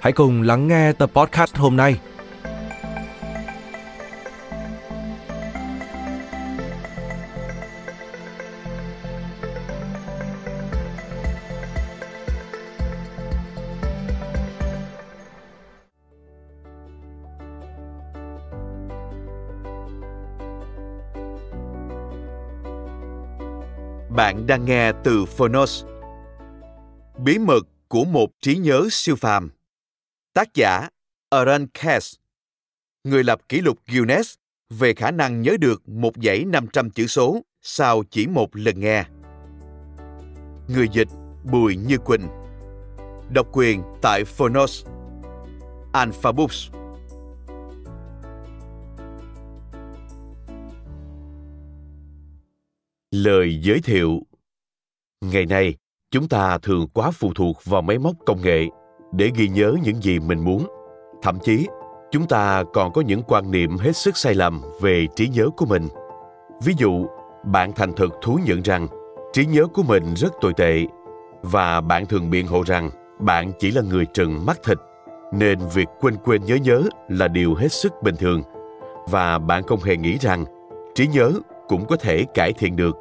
hãy cùng lắng nghe tập podcast hôm nay. Bạn đang nghe từ Phonos. Bí mật của một trí nhớ siêu phàm. Tác giả Aaron Cass. Người lập kỷ lục Guinness về khả năng nhớ được một dãy 500 chữ số sau chỉ một lần nghe. Người dịch Bùi Như Quỳnh. Độc quyền tại Phonos. Alpha Books. Lời giới thiệu Ngày nay, chúng ta thường quá phụ thuộc vào máy móc công nghệ để ghi nhớ những gì mình muốn. Thậm chí, chúng ta còn có những quan niệm hết sức sai lầm về trí nhớ của mình. Ví dụ, bạn thành thực thú nhận rằng trí nhớ của mình rất tồi tệ và bạn thường biện hộ rằng bạn chỉ là người trừng mắt thịt nên việc quên quên nhớ nhớ là điều hết sức bình thường và bạn không hề nghĩ rằng trí nhớ cũng có thể cải thiện được.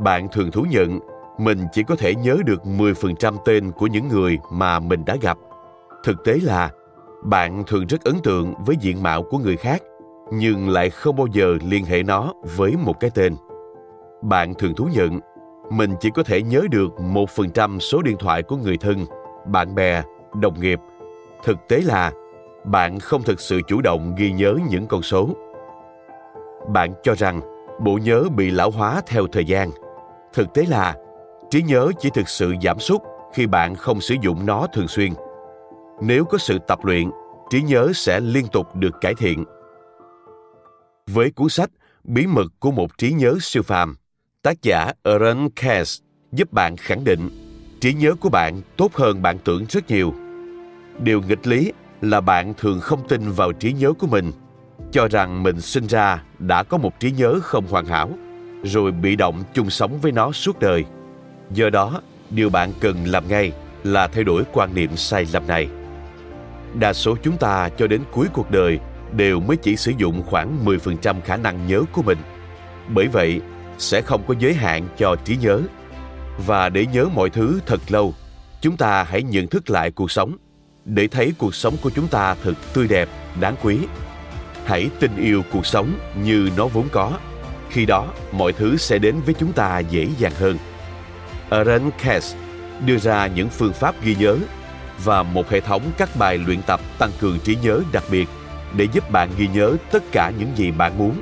Bạn thường thú nhận mình chỉ có thể nhớ được 10% tên của những người mà mình đã gặp. Thực tế là bạn thường rất ấn tượng với diện mạo của người khác nhưng lại không bao giờ liên hệ nó với một cái tên. Bạn thường thú nhận mình chỉ có thể nhớ được 1% số điện thoại của người thân, bạn bè, đồng nghiệp. Thực tế là bạn không thực sự chủ động ghi nhớ những con số. Bạn cho rằng bộ nhớ bị lão hóa theo thời gian. Thực tế là trí nhớ chỉ thực sự giảm sút khi bạn không sử dụng nó thường xuyên. Nếu có sự tập luyện, trí nhớ sẽ liên tục được cải thiện. Với cuốn sách Bí mật của một trí nhớ siêu phàm, tác giả Aaron Kess giúp bạn khẳng định trí nhớ của bạn tốt hơn bạn tưởng rất nhiều. Điều nghịch lý là bạn thường không tin vào trí nhớ của mình, cho rằng mình sinh ra đã có một trí nhớ không hoàn hảo, rồi bị động chung sống với nó suốt đời. Do đó, điều bạn cần làm ngay là thay đổi quan niệm sai lầm này. Đa số chúng ta cho đến cuối cuộc đời đều mới chỉ sử dụng khoảng 10% khả năng nhớ của mình. Bởi vậy, sẽ không có giới hạn cho trí nhớ. Và để nhớ mọi thứ thật lâu, chúng ta hãy nhận thức lại cuộc sống để thấy cuộc sống của chúng ta thật tươi đẹp, đáng quý. Hãy tin yêu cuộc sống như nó vốn có. Khi đó, mọi thứ sẽ đến với chúng ta dễ dàng hơn. Aaron Cass đưa ra những phương pháp ghi nhớ và một hệ thống các bài luyện tập tăng cường trí nhớ đặc biệt để giúp bạn ghi nhớ tất cả những gì bạn muốn.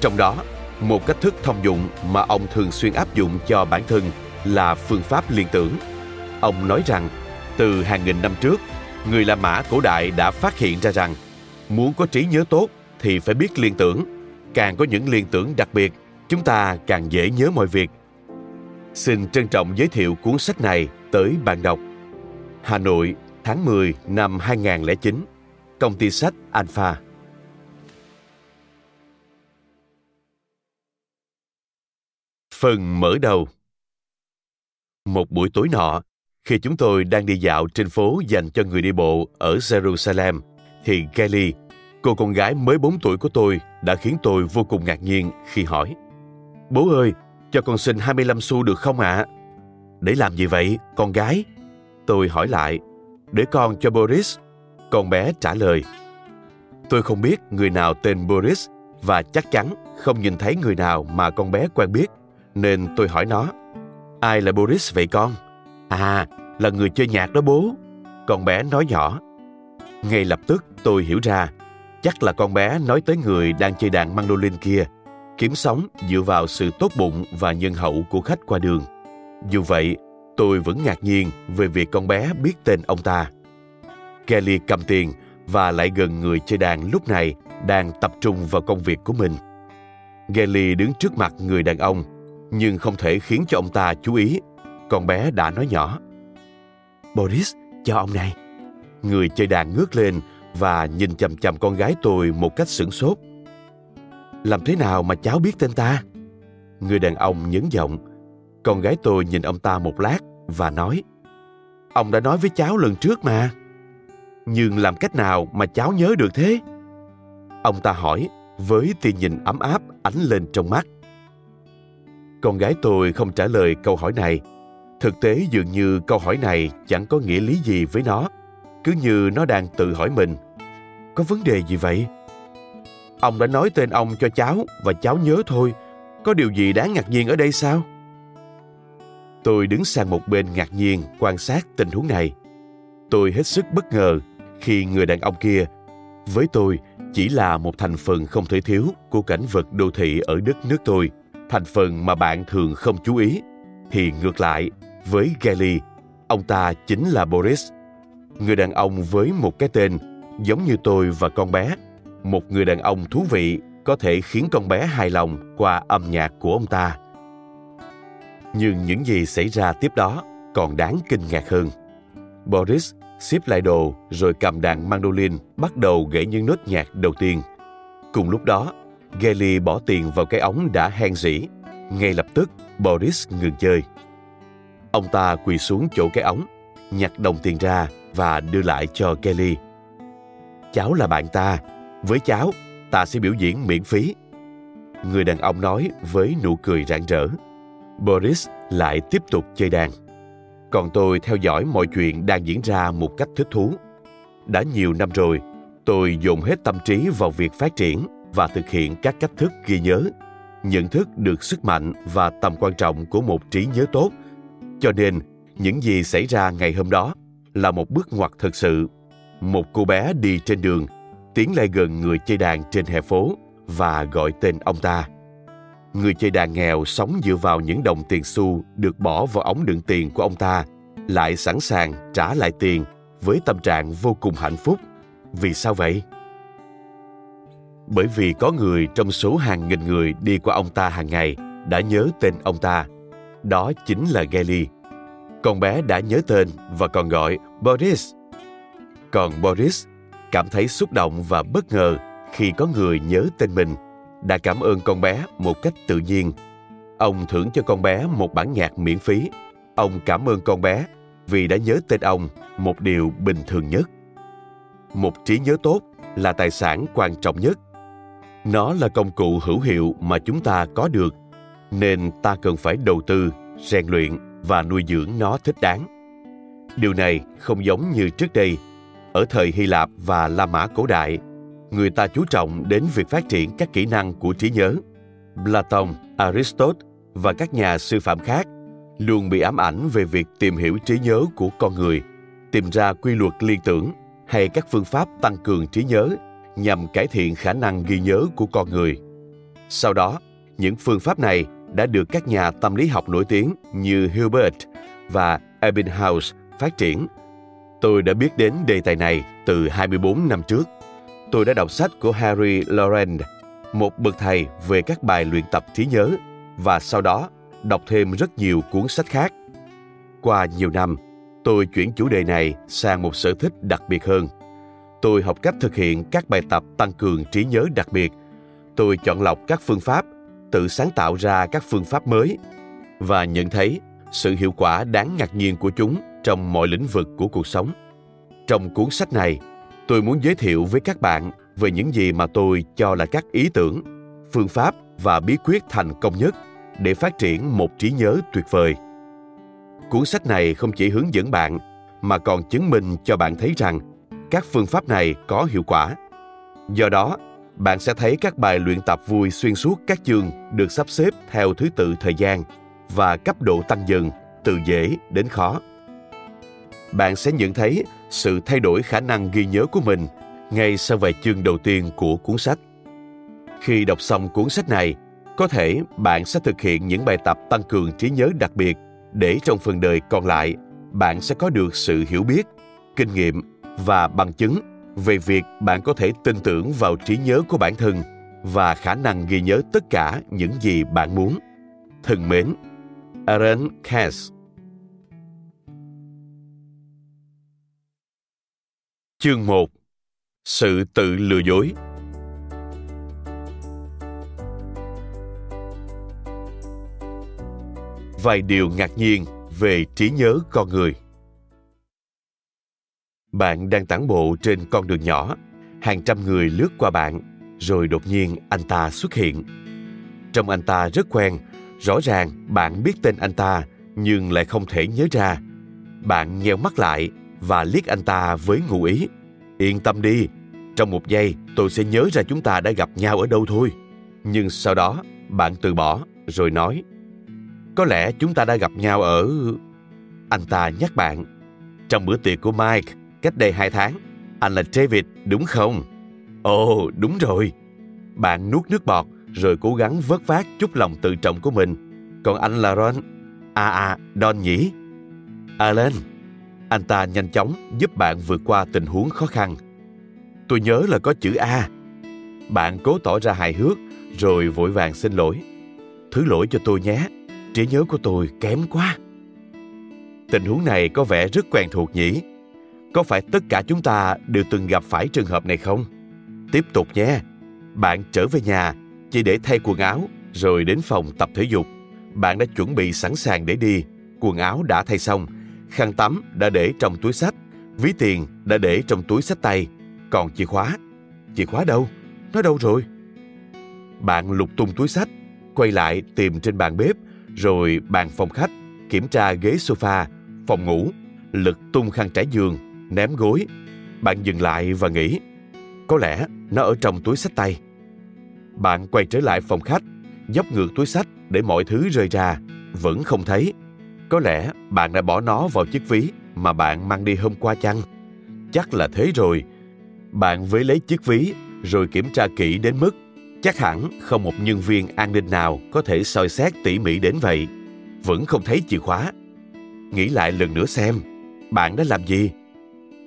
Trong đó, một cách thức thông dụng mà ông thường xuyên áp dụng cho bản thân là phương pháp liên tưởng. Ông nói rằng, từ hàng nghìn năm trước, người La Mã cổ đại đã phát hiện ra rằng muốn có trí nhớ tốt thì phải biết liên tưởng. Càng có những liên tưởng đặc biệt, chúng ta càng dễ nhớ mọi việc. Xin trân trọng giới thiệu cuốn sách này tới bạn đọc. Hà Nội, tháng 10 năm 2009, công ty sách Alpha. Phần mở đầu Một buổi tối nọ, khi chúng tôi đang đi dạo trên phố dành cho người đi bộ ở Jerusalem, thì Kelly, cô con gái mới 4 tuổi của tôi đã khiến tôi vô cùng ngạc nhiên khi hỏi Bố ơi, cho con xin 25 xu được không ạ? À? Để làm gì vậy, con gái? Tôi hỏi lại. Để con cho Boris. Con bé trả lời. Tôi không biết người nào tên Boris và chắc chắn không nhìn thấy người nào mà con bé quen biết, nên tôi hỏi nó, ai là Boris vậy con? À, là người chơi nhạc đó bố. Con bé nói nhỏ. Ngay lập tức tôi hiểu ra, chắc là con bé nói tới người đang chơi đàn mandolin kia, kiếm sống dựa vào sự tốt bụng và nhân hậu của khách qua đường. Dù vậy, tôi vẫn ngạc nhiên về việc con bé biết tên ông ta. Kelly cầm tiền và lại gần người chơi đàn lúc này đang tập trung vào công việc của mình. Kelly đứng trước mặt người đàn ông, nhưng không thể khiến cho ông ta chú ý. Con bé đã nói nhỏ. Boris, cho ông này. Người chơi đàn ngước lên và nhìn chầm chầm con gái tôi một cách sửng sốt. Làm thế nào mà cháu biết tên ta? Người đàn ông nhấn giọng. Con gái tôi nhìn ông ta một lát và nói, Ông đã nói với cháu lần trước mà. Nhưng làm cách nào mà cháu nhớ được thế? Ông ta hỏi với tia nhìn ấm áp ánh lên trong mắt. Con gái tôi không trả lời câu hỏi này. Thực tế dường như câu hỏi này chẳng có nghĩa lý gì với nó. Cứ như nó đang tự hỏi mình. Có vấn đề gì vậy? Ông đã nói tên ông cho cháu và cháu nhớ thôi. Có điều gì đáng ngạc nhiên ở đây sao? Tôi đứng sang một bên ngạc nhiên quan sát tình huống này. Tôi hết sức bất ngờ khi người đàn ông kia, với tôi, chỉ là một thành phần không thể thiếu của cảnh vật đô thị ở đất nước tôi, thành phần mà bạn thường không chú ý. Thì ngược lại, với Gally, ông ta chính là Boris, người đàn ông với một cái tên giống như tôi và con bé, một người đàn ông thú vị có thể khiến con bé hài lòng qua âm nhạc của ông ta. Nhưng những gì xảy ra tiếp đó còn đáng kinh ngạc hơn. Boris xếp lại đồ rồi cầm đàn mandolin bắt đầu gãy những nốt nhạc đầu tiên. Cùng lúc đó, Gelly bỏ tiền vào cái ống đã hen rỉ. Ngay lập tức, Boris ngừng chơi. Ông ta quỳ xuống chỗ cái ống, nhặt đồng tiền ra và đưa lại cho Kelly. Cháu là bạn ta, với cháu, ta sẽ biểu diễn miễn phí. Người đàn ông nói với nụ cười rạng rỡ. Boris lại tiếp tục chơi đàn. Còn tôi theo dõi mọi chuyện đang diễn ra một cách thích thú. Đã nhiều năm rồi, tôi dồn hết tâm trí vào việc phát triển và thực hiện các cách thức ghi nhớ, nhận thức được sức mạnh và tầm quan trọng của một trí nhớ tốt. Cho nên, những gì xảy ra ngày hôm đó là một bước ngoặt thực sự. Một cô bé đi trên đường, tiến lại gần người chơi đàn trên hè phố và gọi tên ông ta. Người chơi đàn nghèo sống dựa vào những đồng tiền xu được bỏ vào ống đựng tiền của ông ta, lại sẵn sàng trả lại tiền với tâm trạng vô cùng hạnh phúc. Vì sao vậy? Bởi vì có người trong số hàng nghìn người đi qua ông ta hàng ngày đã nhớ tên ông ta. Đó chính là Gelly. Con bé đã nhớ tên và còn gọi Boris. Còn Boris cảm thấy xúc động và bất ngờ khi có người nhớ tên mình đã cảm ơn con bé một cách tự nhiên. Ông thưởng cho con bé một bản nhạc miễn phí. Ông cảm ơn con bé vì đã nhớ tên ông một điều bình thường nhất. Một trí nhớ tốt là tài sản quan trọng nhất. Nó là công cụ hữu hiệu mà chúng ta có được, nên ta cần phải đầu tư, rèn luyện và nuôi dưỡng nó thích đáng. Điều này không giống như trước đây. Ở thời Hy Lạp và La Mã cổ đại, người ta chú trọng đến việc phát triển các kỹ năng của trí nhớ. Platon, Aristotle và các nhà sư phạm khác luôn bị ám ảnh về việc tìm hiểu trí nhớ của con người, tìm ra quy luật liên tưởng hay các phương pháp tăng cường trí nhớ nhằm cải thiện khả năng ghi nhớ của con người. Sau đó, những phương pháp này đã được các nhà tâm lý học nổi tiếng như Hilbert và Ebbinghaus phát triển. Tôi đã biết đến đề tài này từ 24 năm trước tôi đã đọc sách của Harry Laurent, một bậc thầy về các bài luyện tập trí nhớ, và sau đó đọc thêm rất nhiều cuốn sách khác. Qua nhiều năm, tôi chuyển chủ đề này sang một sở thích đặc biệt hơn. Tôi học cách thực hiện các bài tập tăng cường trí nhớ đặc biệt. Tôi chọn lọc các phương pháp, tự sáng tạo ra các phương pháp mới và nhận thấy sự hiệu quả đáng ngạc nhiên của chúng trong mọi lĩnh vực của cuộc sống. Trong cuốn sách này, tôi muốn giới thiệu với các bạn về những gì mà tôi cho là các ý tưởng phương pháp và bí quyết thành công nhất để phát triển một trí nhớ tuyệt vời cuốn sách này không chỉ hướng dẫn bạn mà còn chứng minh cho bạn thấy rằng các phương pháp này có hiệu quả Do đó, bạn sẽ thấy các bài luyện tập vui xuyên suốt các chương được sắp xếp theo thứ tự thời gian và cấp độ tăng dần từ dễ đến khó. Bạn sẽ nhận thấy sự thay đổi khả năng ghi nhớ của mình ngay sau vài chương đầu tiên của cuốn sách. Khi đọc xong cuốn sách này, có thể bạn sẽ thực hiện những bài tập tăng cường trí nhớ đặc biệt để trong phần đời còn lại bạn sẽ có được sự hiểu biết kinh nghiệm và bằng chứng về việc bạn có thể tin tưởng vào trí nhớ của bản thân và khả năng ghi nhớ tất cả những gì bạn muốn thân mến aaron cass chương 1 sự tự lừa dối. Vài điều ngạc nhiên về trí nhớ con người. Bạn đang tản bộ trên con đường nhỏ, hàng trăm người lướt qua bạn, rồi đột nhiên anh ta xuất hiện. Trông anh ta rất quen, rõ ràng bạn biết tên anh ta nhưng lại không thể nhớ ra. Bạn nheo mắt lại và liếc anh ta với ngụ ý yên tâm đi trong một giây tôi sẽ nhớ ra chúng ta đã gặp nhau ở đâu thôi nhưng sau đó bạn từ bỏ rồi nói có lẽ chúng ta đã gặp nhau ở... Anh ta nhắc bạn. Trong bữa tiệc của Mike, cách đây hai tháng, anh là David, đúng không? Ồ, oh, đúng rồi. Bạn nuốt nước bọt, rồi cố gắng vớt vát chút lòng tự trọng của mình. Còn anh là Ron. À à, Don nhỉ? Alan. Anh ta nhanh chóng giúp bạn vượt qua tình huống khó khăn. Tôi nhớ là có chữ A. Bạn cố tỏ ra hài hước, rồi vội vàng xin lỗi. Thứ lỗi cho tôi nhé trí nhớ của tôi kém quá tình huống này có vẻ rất quen thuộc nhỉ có phải tất cả chúng ta đều từng gặp phải trường hợp này không tiếp tục nhé bạn trở về nhà chỉ để thay quần áo rồi đến phòng tập thể dục bạn đã chuẩn bị sẵn sàng để đi quần áo đã thay xong khăn tắm đã để trong túi sách ví tiền đã để trong túi sách tay còn chìa khóa chìa khóa đâu nó đâu rồi bạn lục tung túi sách quay lại tìm trên bàn bếp rồi bàn phòng khách, kiểm tra ghế sofa, phòng ngủ, lật tung khăn trải giường, ném gối. Bạn dừng lại và nghĩ, có lẽ nó ở trong túi sách tay. Bạn quay trở lại phòng khách, dốc ngược túi sách để mọi thứ rơi ra, vẫn không thấy. Có lẽ bạn đã bỏ nó vào chiếc ví mà bạn mang đi hôm qua chăng? Chắc là thế rồi. Bạn với lấy chiếc ví rồi kiểm tra kỹ đến mức chắc hẳn không một nhân viên an ninh nào có thể soi xét tỉ mỉ đến vậy. Vẫn không thấy chìa khóa. Nghĩ lại lần nữa xem, bạn đã làm gì?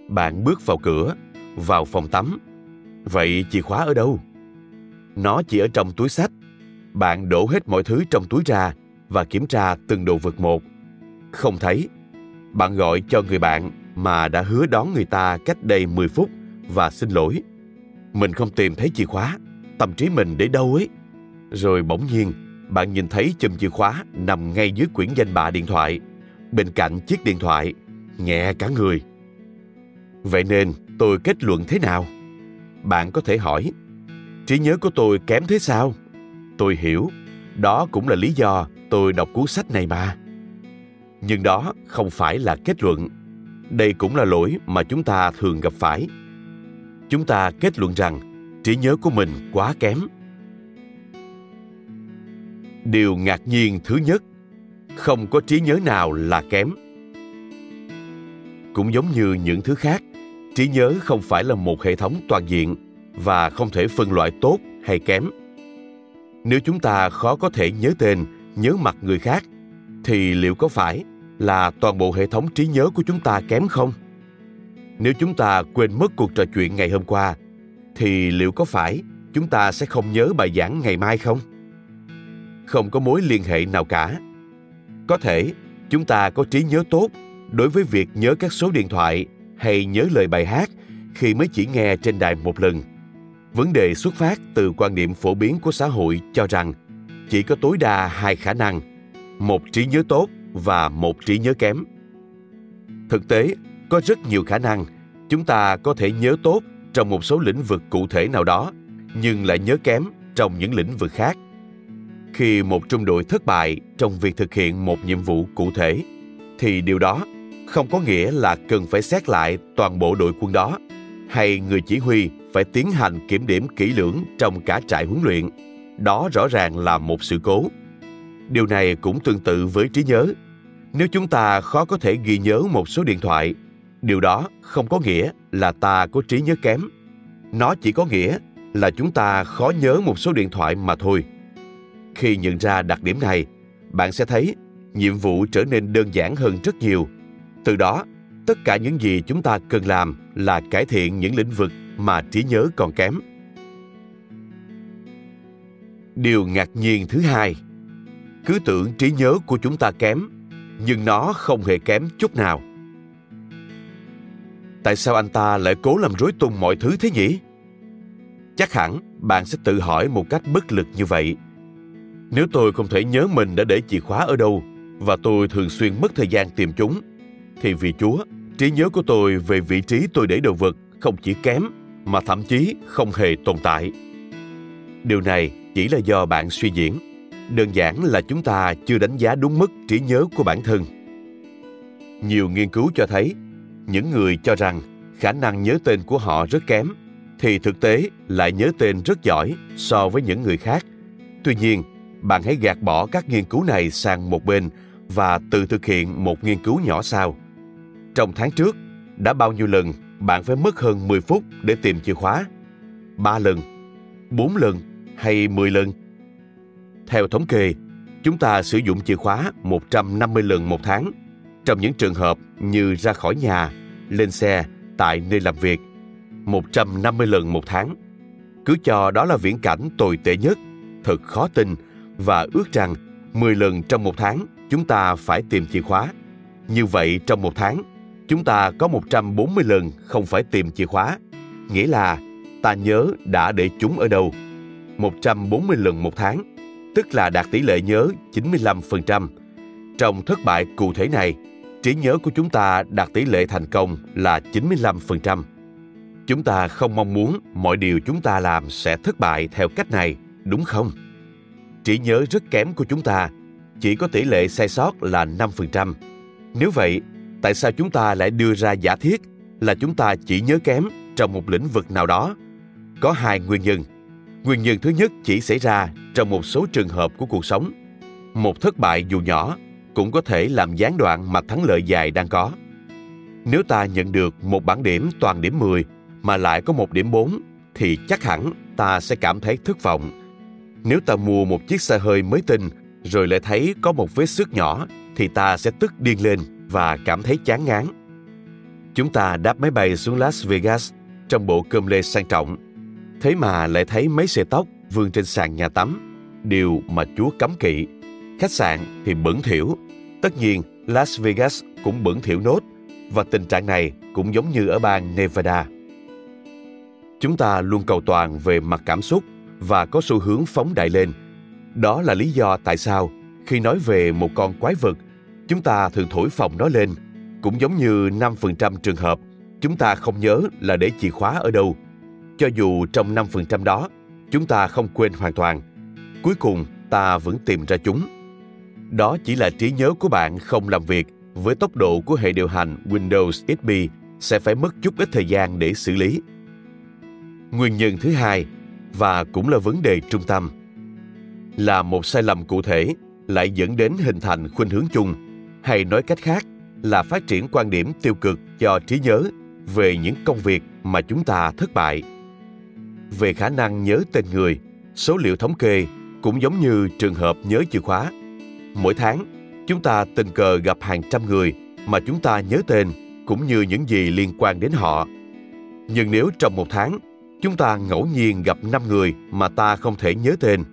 Bạn bước vào cửa, vào phòng tắm. Vậy chìa khóa ở đâu? Nó chỉ ở trong túi sách bạn đổ hết mọi thứ trong túi ra và kiểm tra từng đồ vật một không thấy bạn gọi cho người bạn mà đã hứa đón người ta cách đây 10 phút và xin lỗi mình không tìm thấy chìa khóa tâm trí mình để đâu ấy. Rồi bỗng nhiên, bạn nhìn thấy chùm chìa khóa nằm ngay dưới quyển danh bạ điện thoại, bên cạnh chiếc điện thoại, nhẹ cả người. Vậy nên tôi kết luận thế nào? Bạn có thể hỏi, trí nhớ của tôi kém thế sao? Tôi hiểu, đó cũng là lý do tôi đọc cuốn sách này mà. Nhưng đó không phải là kết luận. Đây cũng là lỗi mà chúng ta thường gặp phải. Chúng ta kết luận rằng trí nhớ của mình quá kém điều ngạc nhiên thứ nhất, không có trí nhớ nào là kém cũng giống như những thứ khác, trí nhớ không phải là một hệ thống toàn diện và không thể phân loại tốt hay kém nếu chúng ta khó có thể nhớ tên, nhớ mặt người khác thì liệu có phải là toàn bộ hệ thống trí nhớ của chúng ta kém không? Nếu chúng ta quên mất cuộc trò chuyện ngày hôm qua, thì liệu có phải chúng ta sẽ không nhớ bài giảng ngày mai không? Không có mối liên hệ nào cả. Có thể chúng ta có trí nhớ tốt đối với việc nhớ các số điện thoại hay nhớ lời bài hát khi mới chỉ nghe trên đài một lần. Vấn đề xuất phát từ quan niệm phổ biến của xã hội cho rằng chỉ có tối đa hai khả năng một trí nhớ tốt và một trí nhớ kém. Thực tế, có rất nhiều khả năng chúng ta có thể nhớ tốt trong một số lĩnh vực cụ thể nào đó, nhưng lại nhớ kém trong những lĩnh vực khác. Khi một trung đội thất bại trong việc thực hiện một nhiệm vụ cụ thể, thì điều đó không có nghĩa là cần phải xét lại toàn bộ đội quân đó, hay người chỉ huy phải tiến hành kiểm điểm kỹ lưỡng trong cả trại huấn luyện. Đó rõ ràng là một sự cố điều này cũng tương tự với trí nhớ. Nếu chúng ta khó có thể ghi nhớ một số điện thoại, điều đó không có nghĩa là ta có trí nhớ kém. Nó chỉ có nghĩa là chúng ta khó nhớ một số điện thoại mà thôi. Khi nhận ra đặc điểm này, bạn sẽ thấy nhiệm vụ trở nên đơn giản hơn rất nhiều. Từ đó, tất cả những gì chúng ta cần làm là cải thiện những lĩnh vực mà trí nhớ còn kém. Điều ngạc nhiên thứ hai cứ tưởng trí nhớ của chúng ta kém, nhưng nó không hề kém chút nào. Tại sao anh ta lại cố làm rối tung mọi thứ thế nhỉ? Chắc hẳn bạn sẽ tự hỏi một cách bất lực như vậy. Nếu tôi không thể nhớ mình đã để chìa khóa ở đâu và tôi thường xuyên mất thời gian tìm chúng, thì vì chúa, trí nhớ của tôi về vị trí tôi để đồ vật không chỉ kém mà thậm chí không hề tồn tại. Điều này chỉ là do bạn suy diễn đơn giản là chúng ta chưa đánh giá đúng mức trí nhớ của bản thân nhiều nghiên cứu cho thấy những người cho rằng khả năng nhớ tên của họ rất kém thì thực tế lại nhớ tên rất giỏi so với những người khác tuy nhiên bạn hãy gạt bỏ các nghiên cứu này sang một bên và tự thực hiện một nghiên cứu nhỏ sau trong tháng trước đã bao nhiêu lần bạn phải mất hơn 10 phút để tìm chìa khóa? 3 lần, 4 lần hay 10 lần? Theo thống kê, chúng ta sử dụng chìa khóa 150 lần một tháng trong những trường hợp như ra khỏi nhà, lên xe, tại nơi làm việc. 150 lần một tháng. Cứ cho đó là viễn cảnh tồi tệ nhất, thật khó tin và ước rằng 10 lần trong một tháng chúng ta phải tìm chìa khóa. Như vậy trong một tháng, chúng ta có 140 lần không phải tìm chìa khóa. Nghĩa là ta nhớ đã để chúng ở đâu. 140 lần một tháng, tức là đạt tỷ lệ nhớ 95%. Trong thất bại cụ thể này, trí nhớ của chúng ta đạt tỷ lệ thành công là 95%. Chúng ta không mong muốn mọi điều chúng ta làm sẽ thất bại theo cách này, đúng không? Trí nhớ rất kém của chúng ta chỉ có tỷ lệ sai sót là 5%. Nếu vậy, tại sao chúng ta lại đưa ra giả thiết là chúng ta chỉ nhớ kém trong một lĩnh vực nào đó? Có hai nguyên nhân. Nguyên nhân thứ nhất chỉ xảy ra trong một số trường hợp của cuộc sống. Một thất bại dù nhỏ cũng có thể làm gián đoạn mặt thắng lợi dài đang có. Nếu ta nhận được một bản điểm toàn điểm 10 mà lại có một điểm 4 thì chắc hẳn ta sẽ cảm thấy thất vọng. Nếu ta mua một chiếc xe hơi mới tinh rồi lại thấy có một vết xước nhỏ thì ta sẽ tức điên lên và cảm thấy chán ngán. Chúng ta đáp máy bay xuống Las Vegas trong bộ cơm lê sang trọng. Thế mà lại thấy mấy xe tóc vương trên sàn nhà tắm, điều mà Chúa cấm kỵ. Khách sạn thì bẩn thỉu. Tất nhiên, Las Vegas cũng bẩn thỉu nốt và tình trạng này cũng giống như ở bang Nevada. Chúng ta luôn cầu toàn về mặt cảm xúc và có xu hướng phóng đại lên. Đó là lý do tại sao khi nói về một con quái vật, chúng ta thường thổi phồng nó lên. Cũng giống như 5% trường hợp, chúng ta không nhớ là để chìa khóa ở đâu. Cho dù trong 5% đó, chúng ta không quên hoàn toàn. Cuối cùng, ta vẫn tìm ra chúng. Đó chỉ là trí nhớ của bạn không làm việc với tốc độ của hệ điều hành Windows XP sẽ phải mất chút ít thời gian để xử lý. Nguyên nhân thứ hai và cũng là vấn đề trung tâm là một sai lầm cụ thể lại dẫn đến hình thành khuynh hướng chung hay nói cách khác là phát triển quan điểm tiêu cực cho trí nhớ về những công việc mà chúng ta thất bại về khả năng nhớ tên người, số liệu thống kê cũng giống như trường hợp nhớ chìa khóa. Mỗi tháng, chúng ta tình cờ gặp hàng trăm người mà chúng ta nhớ tên cũng như những gì liên quan đến họ. Nhưng nếu trong một tháng, chúng ta ngẫu nhiên gặp năm người mà ta không thể nhớ tên,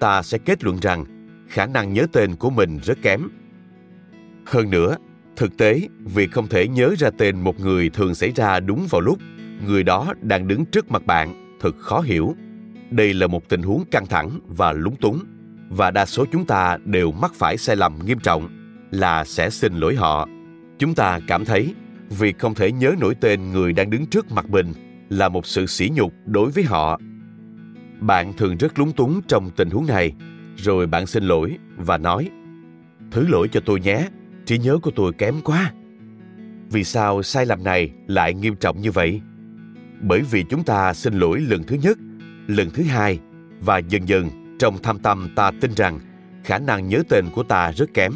ta sẽ kết luận rằng khả năng nhớ tên của mình rất kém. Hơn nữa, thực tế việc không thể nhớ ra tên một người thường xảy ra đúng vào lúc người đó đang đứng trước mặt bạn thật khó hiểu. Đây là một tình huống căng thẳng và lúng túng, và đa số chúng ta đều mắc phải sai lầm nghiêm trọng là sẽ xin lỗi họ. Chúng ta cảm thấy việc không thể nhớ nổi tên người đang đứng trước mặt mình là một sự sỉ nhục đối với họ. Bạn thường rất lúng túng trong tình huống này, rồi bạn xin lỗi và nói, thứ lỗi cho tôi nhé, trí nhớ của tôi kém quá. Vì sao sai lầm này lại nghiêm trọng như vậy? Bởi vì chúng ta xin lỗi lần thứ nhất, lần thứ hai và dần dần trong thâm tâm ta tin rằng khả năng nhớ tên của ta rất kém.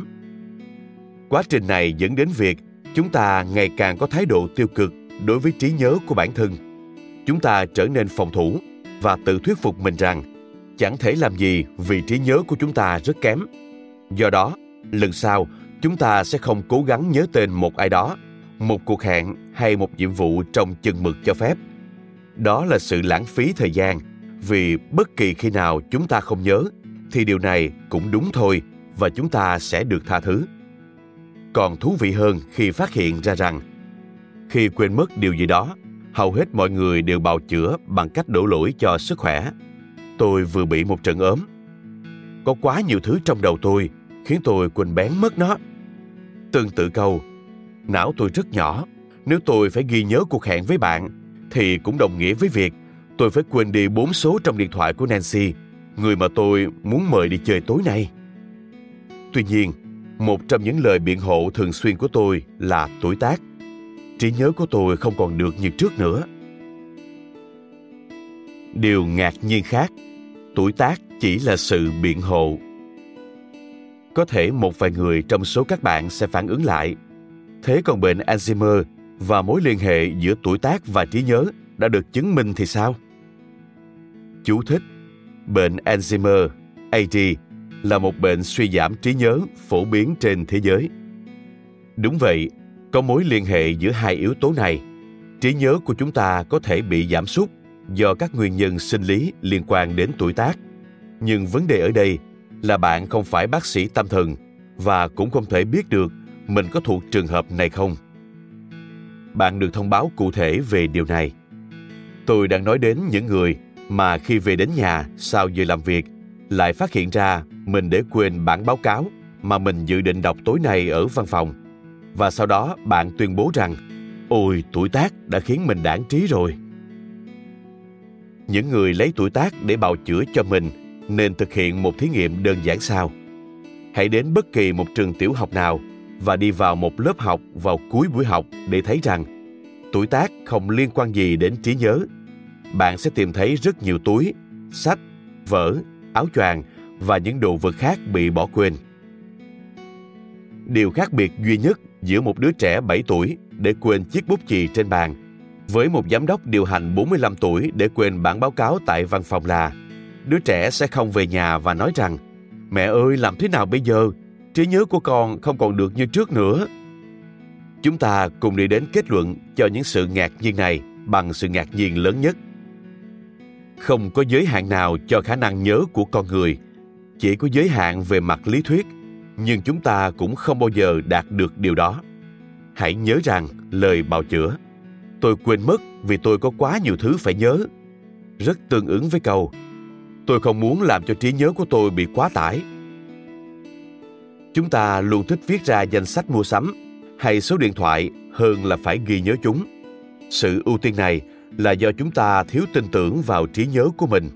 Quá trình này dẫn đến việc chúng ta ngày càng có thái độ tiêu cực đối với trí nhớ của bản thân. Chúng ta trở nên phòng thủ và tự thuyết phục mình rằng chẳng thể làm gì vì trí nhớ của chúng ta rất kém. Do đó, lần sau chúng ta sẽ không cố gắng nhớ tên một ai đó, một cuộc hẹn hay một nhiệm vụ trong chừng mực cho phép. Đó là sự lãng phí thời gian, vì bất kỳ khi nào chúng ta không nhớ thì điều này cũng đúng thôi và chúng ta sẽ được tha thứ. Còn thú vị hơn khi phát hiện ra rằng khi quên mất điều gì đó, hầu hết mọi người đều bào chữa bằng cách đổ lỗi cho sức khỏe. Tôi vừa bị một trận ốm. Có quá nhiều thứ trong đầu tôi khiến tôi quên bén mất nó. Tương tự câu, não tôi rất nhỏ, nếu tôi phải ghi nhớ cuộc hẹn với bạn, thì cũng đồng nghĩa với việc tôi phải quên đi bốn số trong điện thoại của Nancy, người mà tôi muốn mời đi chơi tối nay. Tuy nhiên, một trong những lời biện hộ thường xuyên của tôi là tuổi tác. Trí nhớ của tôi không còn được như trước nữa. Điều ngạc nhiên khác, tuổi tác chỉ là sự biện hộ có thể một vài người trong số các bạn sẽ phản ứng lại. Thế còn bệnh Alzheimer và mối liên hệ giữa tuổi tác và trí nhớ đã được chứng minh thì sao? Chú thích Bệnh Alzheimer, AD, là một bệnh suy giảm trí nhớ phổ biến trên thế giới. Đúng vậy, có mối liên hệ giữa hai yếu tố này. Trí nhớ của chúng ta có thể bị giảm sút do các nguyên nhân sinh lý liên quan đến tuổi tác. Nhưng vấn đề ở đây là bạn không phải bác sĩ tâm thần và cũng không thể biết được mình có thuộc trường hợp này không. Bạn được thông báo cụ thể về điều này. Tôi đang nói đến những người mà khi về đến nhà sau giờ làm việc lại phát hiện ra mình để quên bản báo cáo mà mình dự định đọc tối nay ở văn phòng. Và sau đó bạn tuyên bố rằng Ôi, tuổi tác đã khiến mình đảng trí rồi. Những người lấy tuổi tác để bào chữa cho mình nên thực hiện một thí nghiệm đơn giản sau. Hãy đến bất kỳ một trường tiểu học nào và đi vào một lớp học vào cuối buổi học để thấy rằng tuổi tác không liên quan gì đến trí nhớ. Bạn sẽ tìm thấy rất nhiều túi, sách, vở, áo choàng và những đồ vật khác bị bỏ quên. Điều khác biệt duy nhất giữa một đứa trẻ 7 tuổi để quên chiếc bút chì trên bàn với một giám đốc điều hành 45 tuổi để quên bản báo cáo tại văn phòng là đứa trẻ sẽ không về nhà và nói rằng mẹ ơi làm thế nào bây giờ trí nhớ của con không còn được như trước nữa. Chúng ta cùng đi đến kết luận cho những sự ngạc nhiên này bằng sự ngạc nhiên lớn nhất. Không có giới hạn nào cho khả năng nhớ của con người, chỉ có giới hạn về mặt lý thuyết, nhưng chúng ta cũng không bao giờ đạt được điều đó. Hãy nhớ rằng lời bào chữa, tôi quên mất vì tôi có quá nhiều thứ phải nhớ, rất tương ứng với câu, tôi không muốn làm cho trí nhớ của tôi bị quá tải chúng ta luôn thích viết ra danh sách mua sắm, hay số điện thoại hơn là phải ghi nhớ chúng. Sự ưu tiên này là do chúng ta thiếu tin tưởng vào trí nhớ của mình.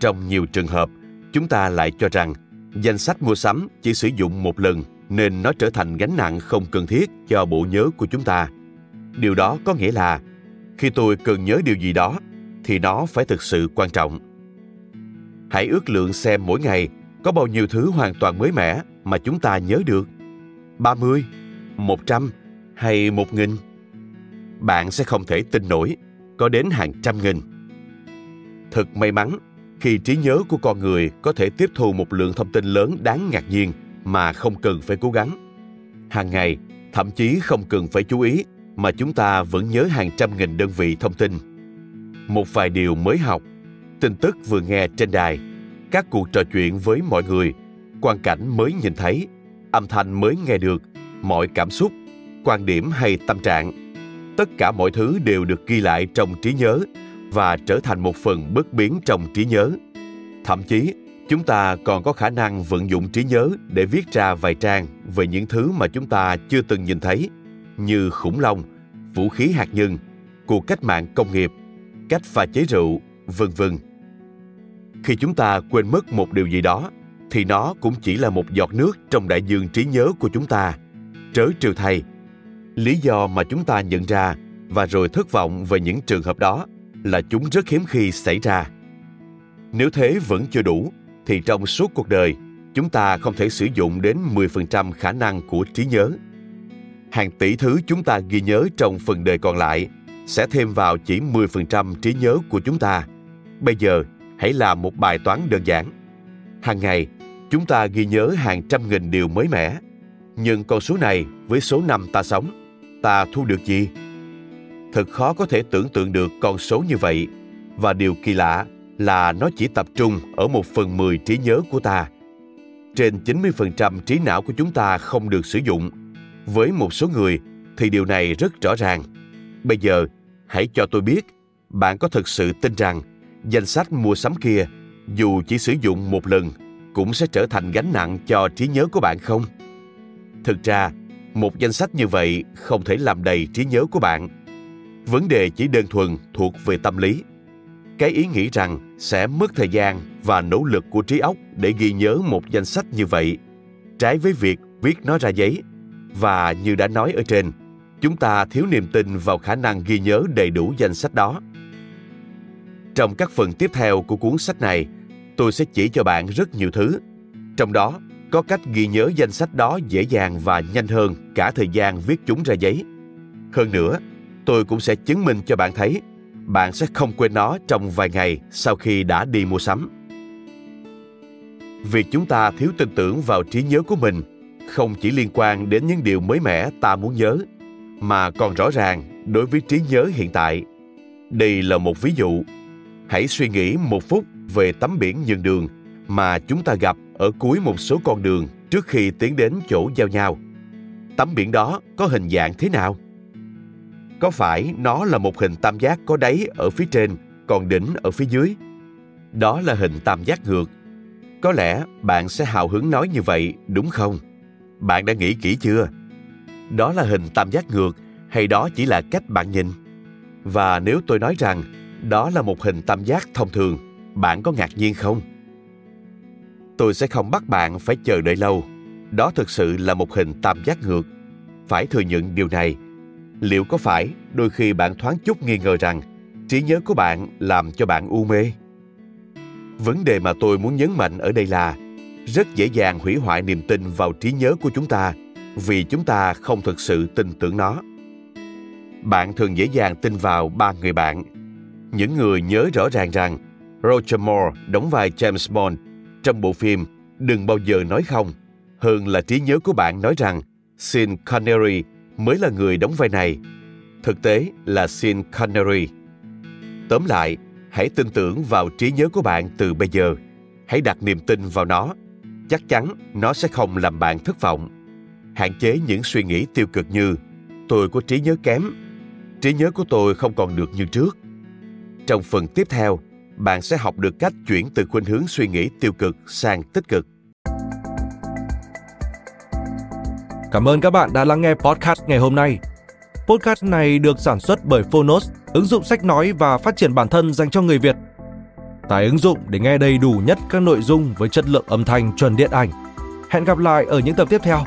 Trong nhiều trường hợp, chúng ta lại cho rằng danh sách mua sắm chỉ sử dụng một lần nên nó trở thành gánh nặng không cần thiết cho bộ nhớ của chúng ta. Điều đó có nghĩa là khi tôi cần nhớ điều gì đó thì nó phải thực sự quan trọng. Hãy ước lượng xem mỗi ngày có bao nhiêu thứ hoàn toàn mới mẻ mà chúng ta nhớ được. 30, 100 hay 1 nghìn? Bạn sẽ không thể tin nổi, có đến hàng trăm nghìn. Thật may mắn khi trí nhớ của con người có thể tiếp thu một lượng thông tin lớn đáng ngạc nhiên mà không cần phải cố gắng. Hàng ngày, thậm chí không cần phải chú ý mà chúng ta vẫn nhớ hàng trăm nghìn đơn vị thông tin. Một vài điều mới học tin tức vừa nghe trên đài, các cuộc trò chuyện với mọi người, quan cảnh mới nhìn thấy, âm thanh mới nghe được, mọi cảm xúc, quan điểm hay tâm trạng. Tất cả mọi thứ đều được ghi lại trong trí nhớ và trở thành một phần bất biến trong trí nhớ. Thậm chí, chúng ta còn có khả năng vận dụng trí nhớ để viết ra vài trang về những thứ mà chúng ta chưa từng nhìn thấy, như khủng long, vũ khí hạt nhân, cuộc cách mạng công nghiệp, cách pha chế rượu, vân vân. Khi chúng ta quên mất một điều gì đó, thì nó cũng chỉ là một giọt nước trong đại dương trí nhớ của chúng ta. Trớ trừ thay, lý do mà chúng ta nhận ra và rồi thất vọng về những trường hợp đó là chúng rất hiếm khi xảy ra. Nếu thế vẫn chưa đủ, thì trong suốt cuộc đời, chúng ta không thể sử dụng đến 10% khả năng của trí nhớ. Hàng tỷ thứ chúng ta ghi nhớ trong phần đời còn lại sẽ thêm vào chỉ 10% trí nhớ của chúng ta. Bây giờ, hãy làm một bài toán đơn giản. Hàng ngày, chúng ta ghi nhớ hàng trăm nghìn điều mới mẻ. Nhưng con số này với số năm ta sống, ta thu được gì? Thật khó có thể tưởng tượng được con số như vậy. Và điều kỳ lạ là nó chỉ tập trung ở một phần mười trí nhớ của ta. Trên 90% trí não của chúng ta không được sử dụng. Với một số người thì điều này rất rõ ràng. Bây giờ, hãy cho tôi biết, bạn có thực sự tin rằng danh sách mua sắm kia, dù chỉ sử dụng một lần, cũng sẽ trở thành gánh nặng cho trí nhớ của bạn không? Thực ra, một danh sách như vậy không thể làm đầy trí nhớ của bạn. Vấn đề chỉ đơn thuần thuộc về tâm lý. Cái ý nghĩ rằng sẽ mất thời gian và nỗ lực của trí óc để ghi nhớ một danh sách như vậy, trái với việc viết nó ra giấy. Và như đã nói ở trên, chúng ta thiếu niềm tin vào khả năng ghi nhớ đầy đủ danh sách đó. Trong các phần tiếp theo của cuốn sách này, tôi sẽ chỉ cho bạn rất nhiều thứ. Trong đó có cách ghi nhớ danh sách đó dễ dàng và nhanh hơn cả thời gian viết chúng ra giấy. Hơn nữa, tôi cũng sẽ chứng minh cho bạn thấy bạn sẽ không quên nó trong vài ngày sau khi đã đi mua sắm. Việc chúng ta thiếu tin tưởng vào trí nhớ của mình không chỉ liên quan đến những điều mới mẻ ta muốn nhớ, mà còn rõ ràng đối với trí nhớ hiện tại. Đây là một ví dụ. Hãy suy nghĩ một phút về tấm biển nhường đường mà chúng ta gặp ở cuối một số con đường trước khi tiến đến chỗ giao nhau. Tấm biển đó có hình dạng thế nào? Có phải nó là một hình tam giác có đáy ở phía trên, còn đỉnh ở phía dưới? Đó là hình tam giác ngược. Có lẽ bạn sẽ hào hứng nói như vậy, đúng không? Bạn đã nghĩ kỹ chưa? Đó là hình tam giác ngược hay đó chỉ là cách bạn nhìn? Và nếu tôi nói rằng đó là một hình tam giác thông thường, bạn có ngạc nhiên không? tôi sẽ không bắt bạn phải chờ đợi lâu. Đó thực sự là một hình tam giác ngược. Phải thừa nhận điều này. Liệu có phải đôi khi bạn thoáng chút nghi ngờ rằng trí nhớ của bạn làm cho bạn u mê? Vấn đề mà tôi muốn nhấn mạnh ở đây là rất dễ dàng hủy hoại niềm tin vào trí nhớ của chúng ta vì chúng ta không thực sự tin tưởng nó. Bạn thường dễ dàng tin vào ba người bạn. Những người nhớ rõ ràng rằng Roger Moore đóng vai James Bond trong bộ phim đừng bao giờ nói không hơn là trí nhớ của bạn nói rằng Sean Connery mới là người đóng vai này. Thực tế là Sean Connery. Tóm lại, hãy tin tưởng vào trí nhớ của bạn từ bây giờ. Hãy đặt niềm tin vào nó. Chắc chắn nó sẽ không làm bạn thất vọng. Hạn chế những suy nghĩ tiêu cực như tôi có trí nhớ kém, trí nhớ của tôi không còn được như trước. Trong phần tiếp theo, bạn sẽ học được cách chuyển từ khuynh hướng suy nghĩ tiêu cực sang tích cực. Cảm ơn các bạn đã lắng nghe podcast ngày hôm nay. Podcast này được sản xuất bởi Phonos, ứng dụng sách nói và phát triển bản thân dành cho người Việt. Tải ứng dụng để nghe đầy đủ nhất các nội dung với chất lượng âm thanh chuẩn điện ảnh. Hẹn gặp lại ở những tập tiếp theo.